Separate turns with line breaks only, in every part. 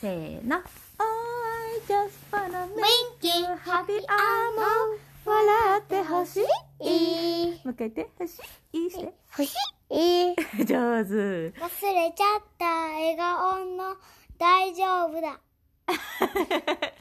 せーの。I just wanna make you happy. あも笑ってほしい。もう一回言って。ほしい？して。
欲しい。
上手。
忘れちゃった笑顔の大丈夫だ。こ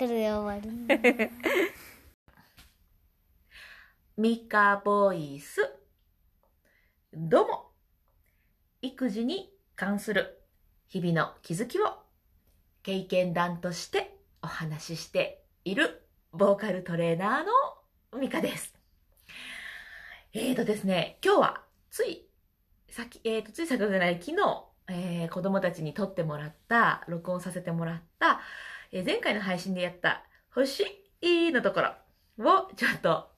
れで終わるね
ミカボイスどうも。育児に関する日々の気づきを経験談としてお話ししているボーカルトレーナーのミカです。えーとですね、今日はつい、さっき、えーと、つい先ほどじゃない、昨日、えー子供たちに撮ってもらった、録音させてもらった、えー前回の配信でやった、星いのところを、ちょっと、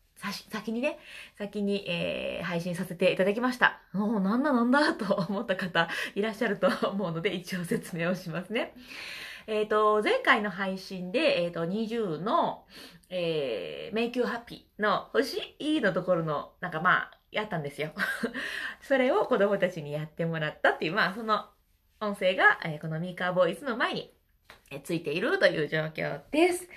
先にね、先に、えー配信させていただきました。もうなんだなんだと思った方いらっしゃると思うので、一応説明をしますね。えっ、と、前回の配信で、えっ、と、20の、えー、Make You Happy の星いのところの、なんかまあ、やったんですよ。それを子供たちにやってもらったっていう、まあ、その音声が、えーこのミーカーボイスの前に、えついているという状況です。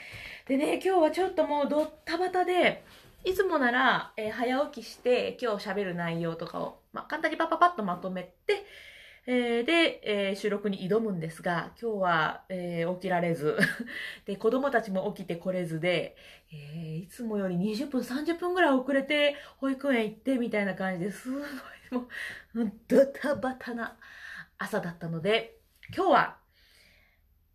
でね、今日はちょっともうドッタバタで、いつもなら、えー早起きして今日喋る内容とかを、まあ、簡単にパパパッとまとめて、えーで、えー収録に挑むんですが、今日は、えー起きられず、で、子供たちも起きてこれずで、えいつもより20分、30分ぐらい遅れて保育園行ってみたいな感じですごいもう、ドタバタな朝だったので、今日は、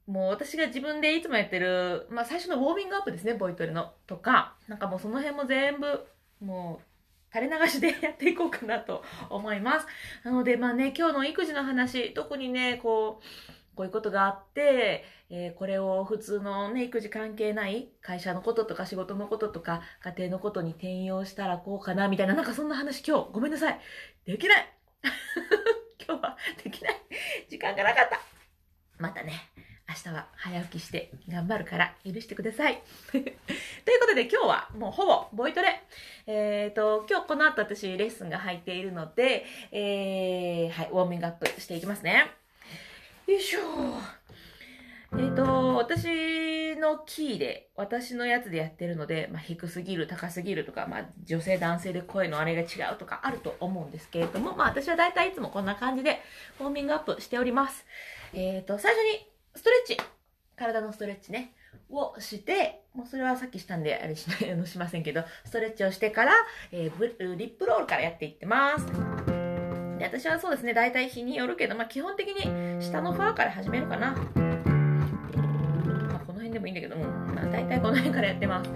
もう私が自分でいつもやってる、まあ最初のウォーミングアップですね、ボイトレの。とか、なんかもうその辺も全部、もう、垂れ流しでやっていこうかなと思います。なので、まあね、今日の育児の話、特にね、こう、こういうことがあって、えーこれを普通のね、育児関係ない会社のこととか仕事のこととか家庭のことに転用したらこうかなみたいな、なんかそんな話今日ごめんなさい。できない 今日はできない。時間がなかった。またね、明日は早起きして頑張るから許してください。ということで今日はもうほぼボイトレ。えっ、と、今日この後私レッスンが入っているので、えー、はい、ウォーミングアップしていきますね。よいしょ。えっ、と、私のキーで、私のやつでやってるので、まあ、低すぎる、高すぎるとか、まあ、女性、男性で声のあれが違うとかあると思うんですけれども、まあ、私は大体いつもこんな感じで、ウォーミングアップしております。えっ、と、最初に、ストレッチ。体のストレッチね。をして、もうそれはさっきしたんで、あれしない、あの、しませんけど、ストレッチをしてから、えーブリップロールからやっていってます。で、私はそうですね、大体日によるけど、まあ、基本的に下のファーから始めるかな。まあ、この辺でもいいんだけど、うん、まあ、大体この辺からやってます。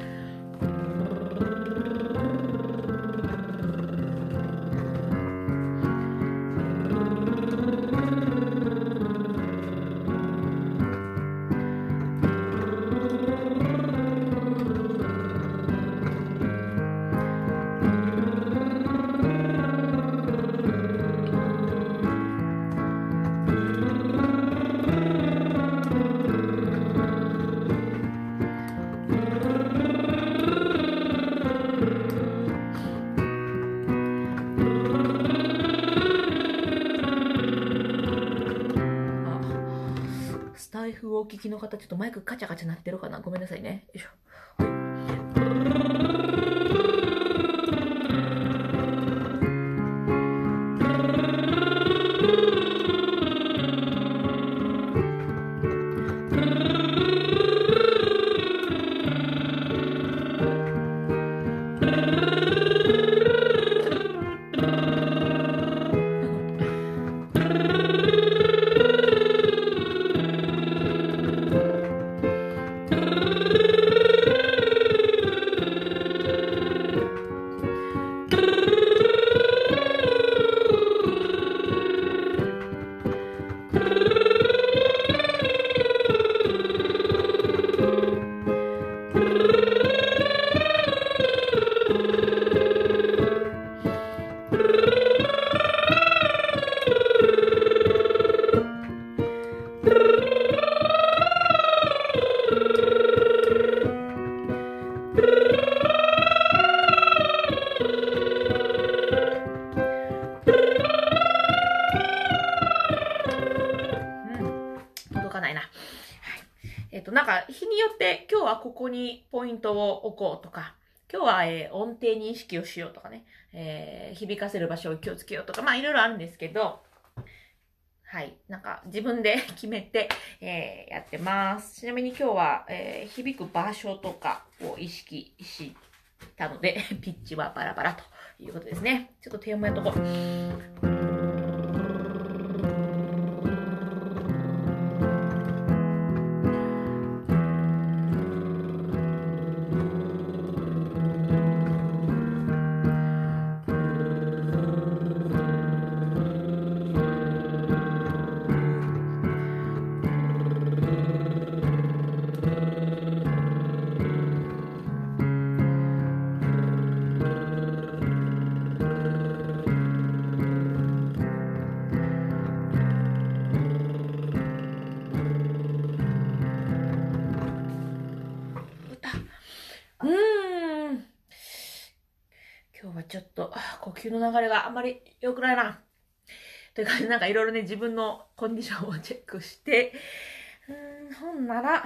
きの方、ちょっとマイクカチャカチャ鳴ってるかな？ごめんなさいね。よいしょ。にポイントを置こうとか、今日は、えー音程認識をしようとかね、えー響かせる場所を気をつけようとか、まあいろいろあるんですけど、はい。なんか自分で 決めて、えーやってます。ちなみに今日は、えー響く場所とかを意識したので、ピッチはバラバラということですね。ちょっと低音もやっとこう。球の流れがあんまり良くないな。という感じでなんかいろいろね自分のコンディションをチェックして。うーんほんなら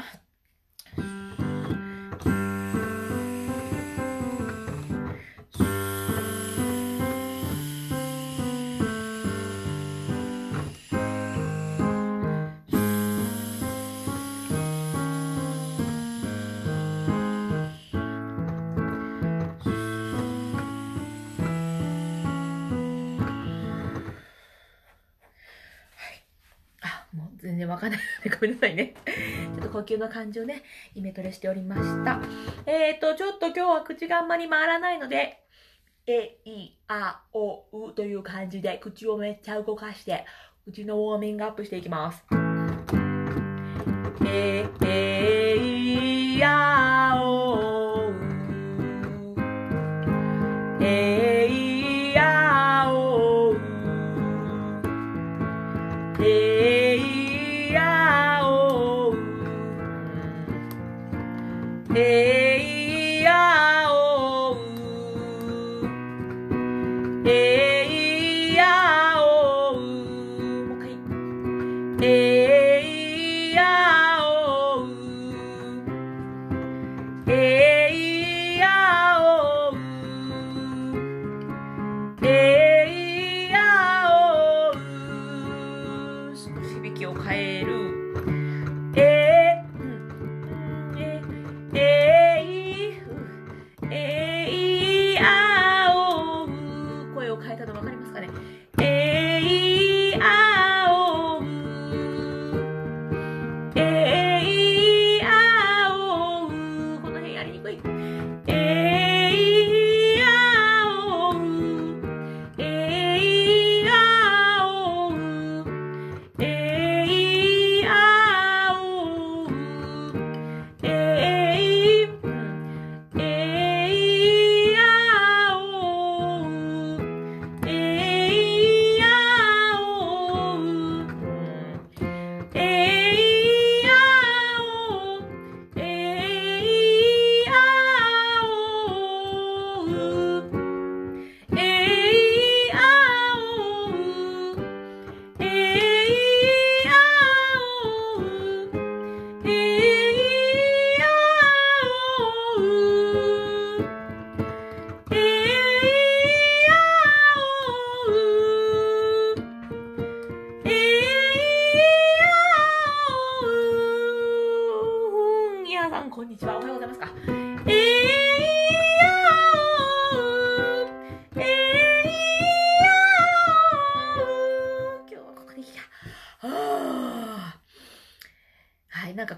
全然わかんないのでごめんなさいね。ちょっと呼吸の感じをね、イメトレしておりました。えーと、ちょっと今日は口があんまり回らないので、え、い、あ、お、うという感じで口をめっちゃ動かして、口のウォーミングアップしていきます。え、え、い、あ、お、う。えい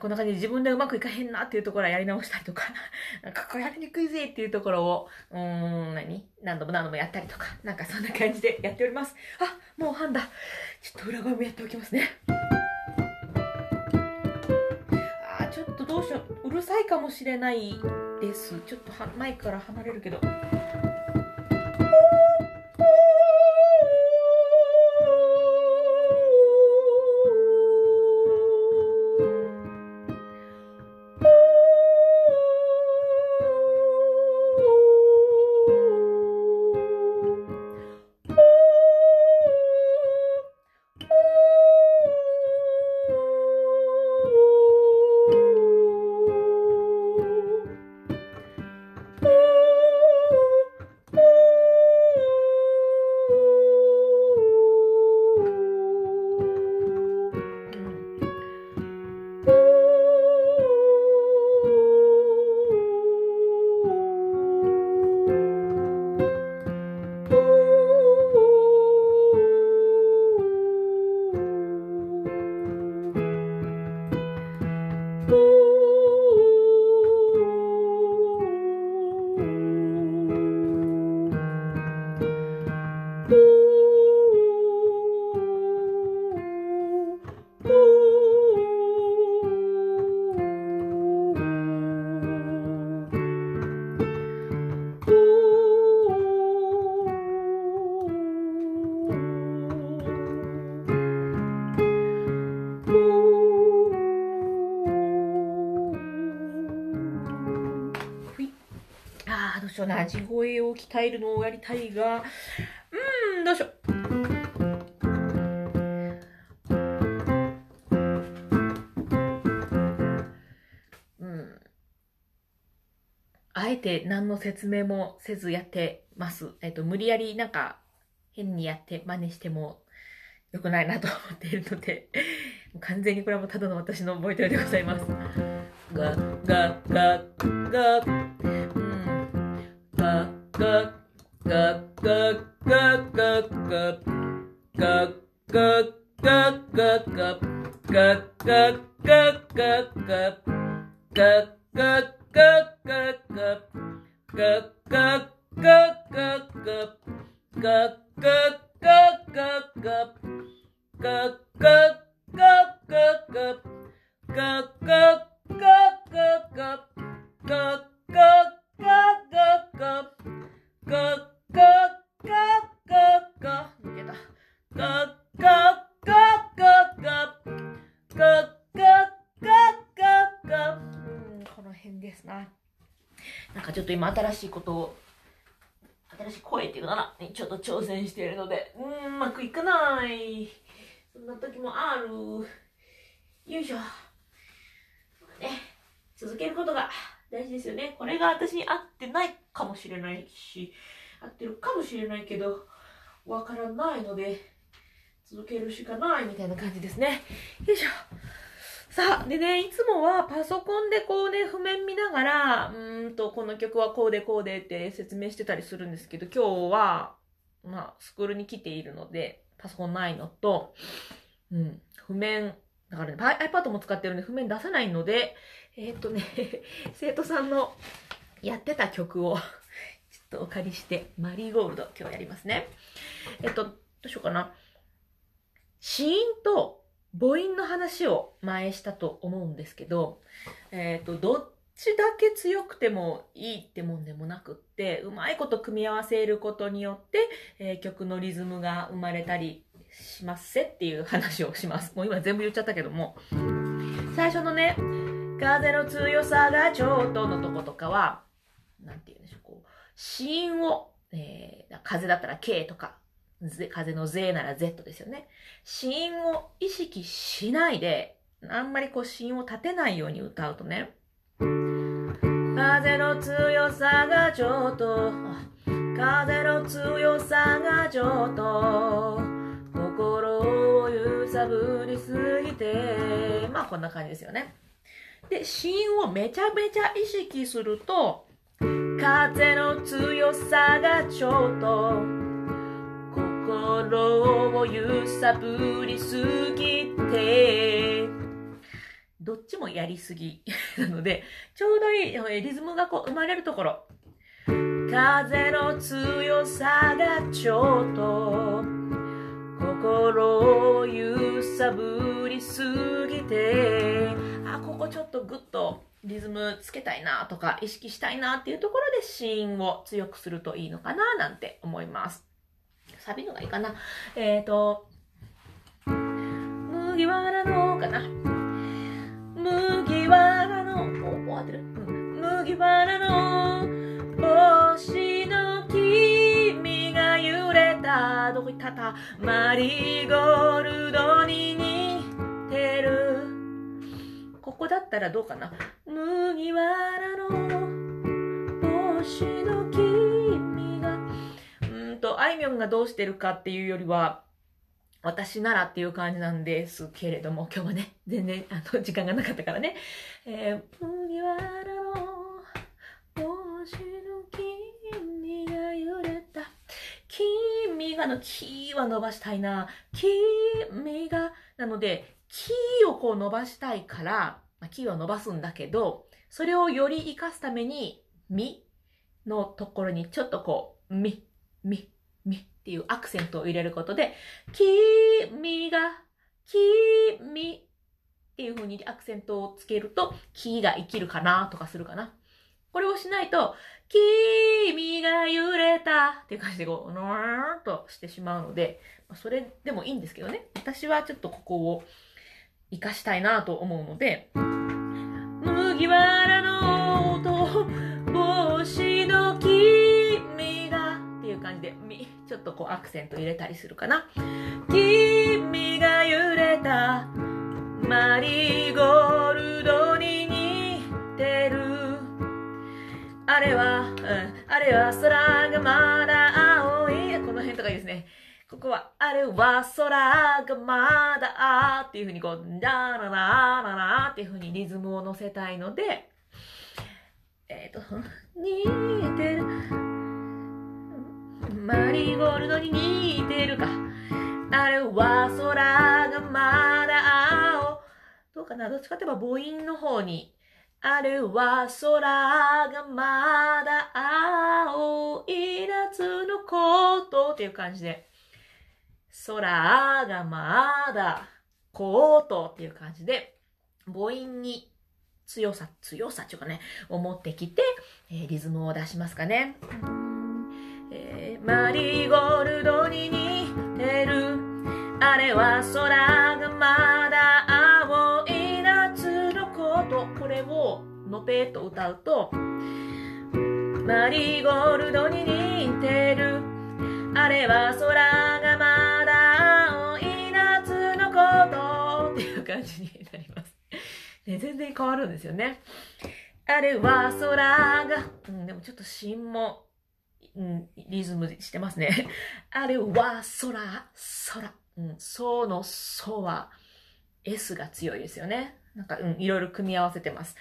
こんな感じで自分でうまくいかへんなっていうところはやり直したりとか、なんかここやりにくいぜっていうところを、うーん、何？何度も何度もやったりとか、なんかそんな感じでやっております。あ、もう半だ。ちょっと裏側もやっておきますね。あー、ちょっとどうしよう。うるさいかもしれないです。ちょっとはマイクから離れるけど。緒な地声を鍛えるのをやりたいが、うん、どうしよう。うん。あえて何の説明もせずやってます。えっと、無理やりなんか変にやって真似しても良くないなと思っているので、完全にこれはもうただの私のボイトレでございます。ガ、ガ、ガ、ガ、うん。cook, cook, cook, cook, cook, cook, cook. なんかちょっと今新しいことを、新しい声っていうのかなにちょっと挑戦しているので、うーん、うまくいかない。そんな時もある。よいしょ。ね、続けることが大事ですよね。これが私に合ってないかもしれないし、合ってるかもしれないけど、わからないので、続けるしかないみたいな感じですね。よいしょ。さあ、でね、いつもはパソコンでこうね、譜面見ながら、うんと、この曲はこうでこうでって説明してたりするんですけど、今日は、まあ、スクールに来ているので、パソコンないのと、うん、譜面、だからね、iPad も使ってるんで譜面出せないので、えーっとね、生徒さんのやってた曲を、ちょっとお借りして、マリーゴールド、今日やりますね。えっと、どうしようかな。子音と母音の話を前したと思うんですけど、えっと、どっちだけ強くてもいいってもんでもなくって、うまいこと組み合わせることによって、えー曲のリズムが生まれたりしますせっていう話をします。もう今全部言っちゃったけども、最初のね、風の強さがちょっとのとことかは、なんて言うんでしょう、こう、子音を、えー、風だったら K とか、風の Z なら Z ですよね。子音を意識しないで、あんまりこう子音を立てないように歌うとね、風の強さがちょっと、風の強さがちょっと、心を揺さぶりすぎて、まあこんな感じですよね。で、子音をめちゃめちゃ意識すると、風の強さがちょっと、心を揺さぶりすぎて、どっちもやりすぎ なので、ちょうどいいリズムがこう生まれるところ。風の強さがちょっと、心を揺さぶりすぎて、あ、ここちょっとグッとリズムつけたいなとか意識したいなっていうところで子音を強くするといいのかななんて思います。サビのがいいかな。えっ、ー、と、麦わらのかな。麦わらの、お、お合ってる、うん、麦わらの帽子の君が揺れた、どこ行ったた、マリーゴールドに似てる。ここだったらどうかな。麦わらのあいみょんがどうしてるかっていうよりは、私ならっていう感じなんですけれども、今日はね、全然、あの、時間がなかったからね。えー、麦わらの帽子の君が揺れた。君がのキーは伸ばしたいな。君が、なので、キーをこう伸ばしたいから、まあ、キーは伸ばすんだけど、それをより活かすために、みのところにちょっとこう、み、み、みっていうアクセントを入れることで、君が、君っていう風にアクセントをつけると、キーが生きるかなとかするかな。これをしないと、君が揺れたっていう感じでこう、のーんとしてしまうので、それでもいいんですけどね。私はちょっとここを活かしたいなと思うので、麦わ感じで、み、ちょっとこうアクセント入れたりするかな。君が揺れたマリーゴールドに似てる。あれは、うん、あれは空がまだ青い。この辺とかいいですね。ここは、あれは空がまだっていう風にこう、ダーララララっていう風にリズムを乗せたいので、えっ、ー、と、似てる。マリーゴールドに似てるか。あれは空がまだ青。どうかな？どっちかといえば母音の方に。あれは空がまだ青い夏のことっていう感じで。空がまだコートっていう感じで、母音に強さ、強さっていうかね、を持ってきて、えー、リズムを出しますかね。マリーゴールドに似てる。あれは空がまだ青い夏のこと。これをのぺーっと歌うと、マリーゴールドに似てる。あれは空がまだ青い夏のことっていう感じになります。ね、全然変わるんですよね。あれは空が、うん、でもちょっと芯も、うん、リズムしてますね。あれは空、空。うん、そのそは S が強いですよね。なんか、うん、いろいろ組み合わせてます。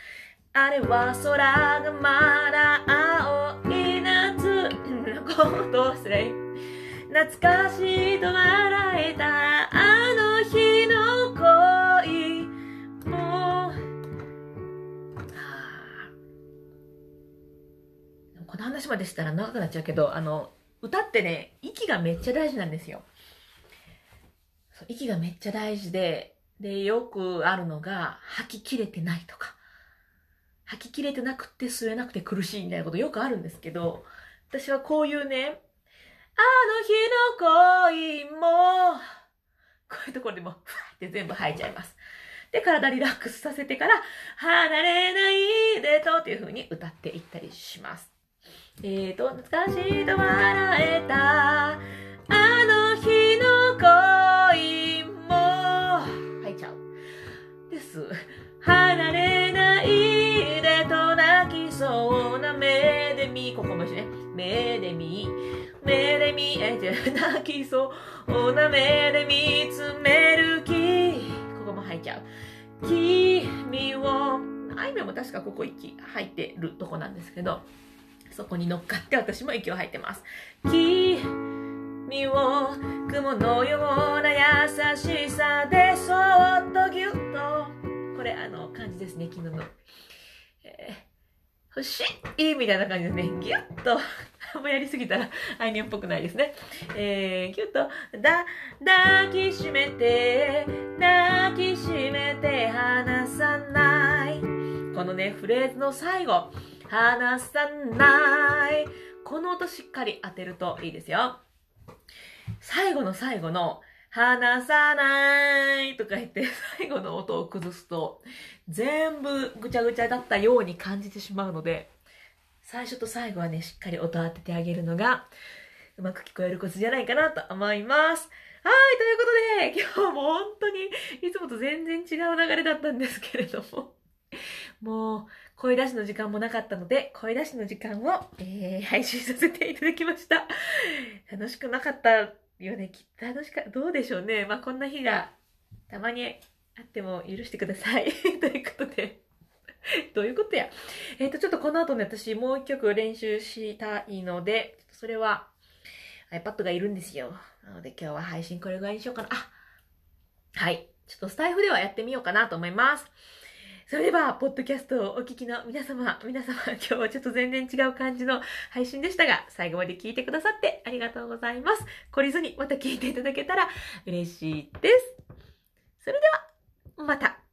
あれは空がまだ青い夏のことをすれ。懐かしいと笑えたらの話までしたら長くなっちゃうけど、あの、歌ってね、息がめっちゃ大事なんですよ。息がめっちゃ大事で、で、よくあるのが、吐ききれてないとか。吐ききれてなくて吸えなくて苦しいみたいなことよくあるんですけど、私はこういうね、あの日の恋も、こういうところでも、ふわって全部吐いちゃいます。で、体リラックスさせてから、離れないでとっていう風に歌っていったりします。えーと、懐かしいと笑えた、あの日の恋も、吐いちゃう。です。離れないでと泣きそうな目で見、ここもしね、目で見、目で見えて泣きそうな目で見つめる気、ここも吐いちゃう。君を、あいみょんも確かここ息吐いてるとこなんですけど、そこに乗っかって私も息を吐いてます。君を雲のような優しさでそっとぎゅっとこれ、あの、感じですね、昨日の。えー、欲しいみたいな感じですね。ぎゅっと、あんまやりすぎたら、あいにょんっぽくないですね。えー、ぎゅっと、だ、抱きしめて、抱きしめて、離さない。このね、フレーズの最後、離さない。この音しっかり当てるといいですよ。最後の最後の、話さないとか言って最後の音を崩すと全部ぐちゃぐちゃだったように感じてしまうので最初と最後はねしっかり音を当ててあげるのがうまく聞こえるコツじゃないかなと思います。はい、ということで今日も本当にいつもと全然違う流れだったんですけれどももう声出しの時間もなかったので声出しの時間を、えー、配信させていただきました。楽しくなかったよね、きっと楽しか、どうでしょうね。まあ、こんな日がたまにあっても許してください。ということでどういうことや。えっ、ー、と、ちょっとこの後ね、私もう一曲練習したいので、それは iPad がいるんですよ。なので今日は配信これぐらいにしようかな。あはい。ちょっとスタイフではやってみようかなと思います。それでは、ポッドキャストをお聞きの皆様、皆様、今日はちょっと全然違う感じの配信でしたが、最後まで聞いてくださってありがとうございます。懲りずにまた聞いていただけたら嬉しいです。それでは、また。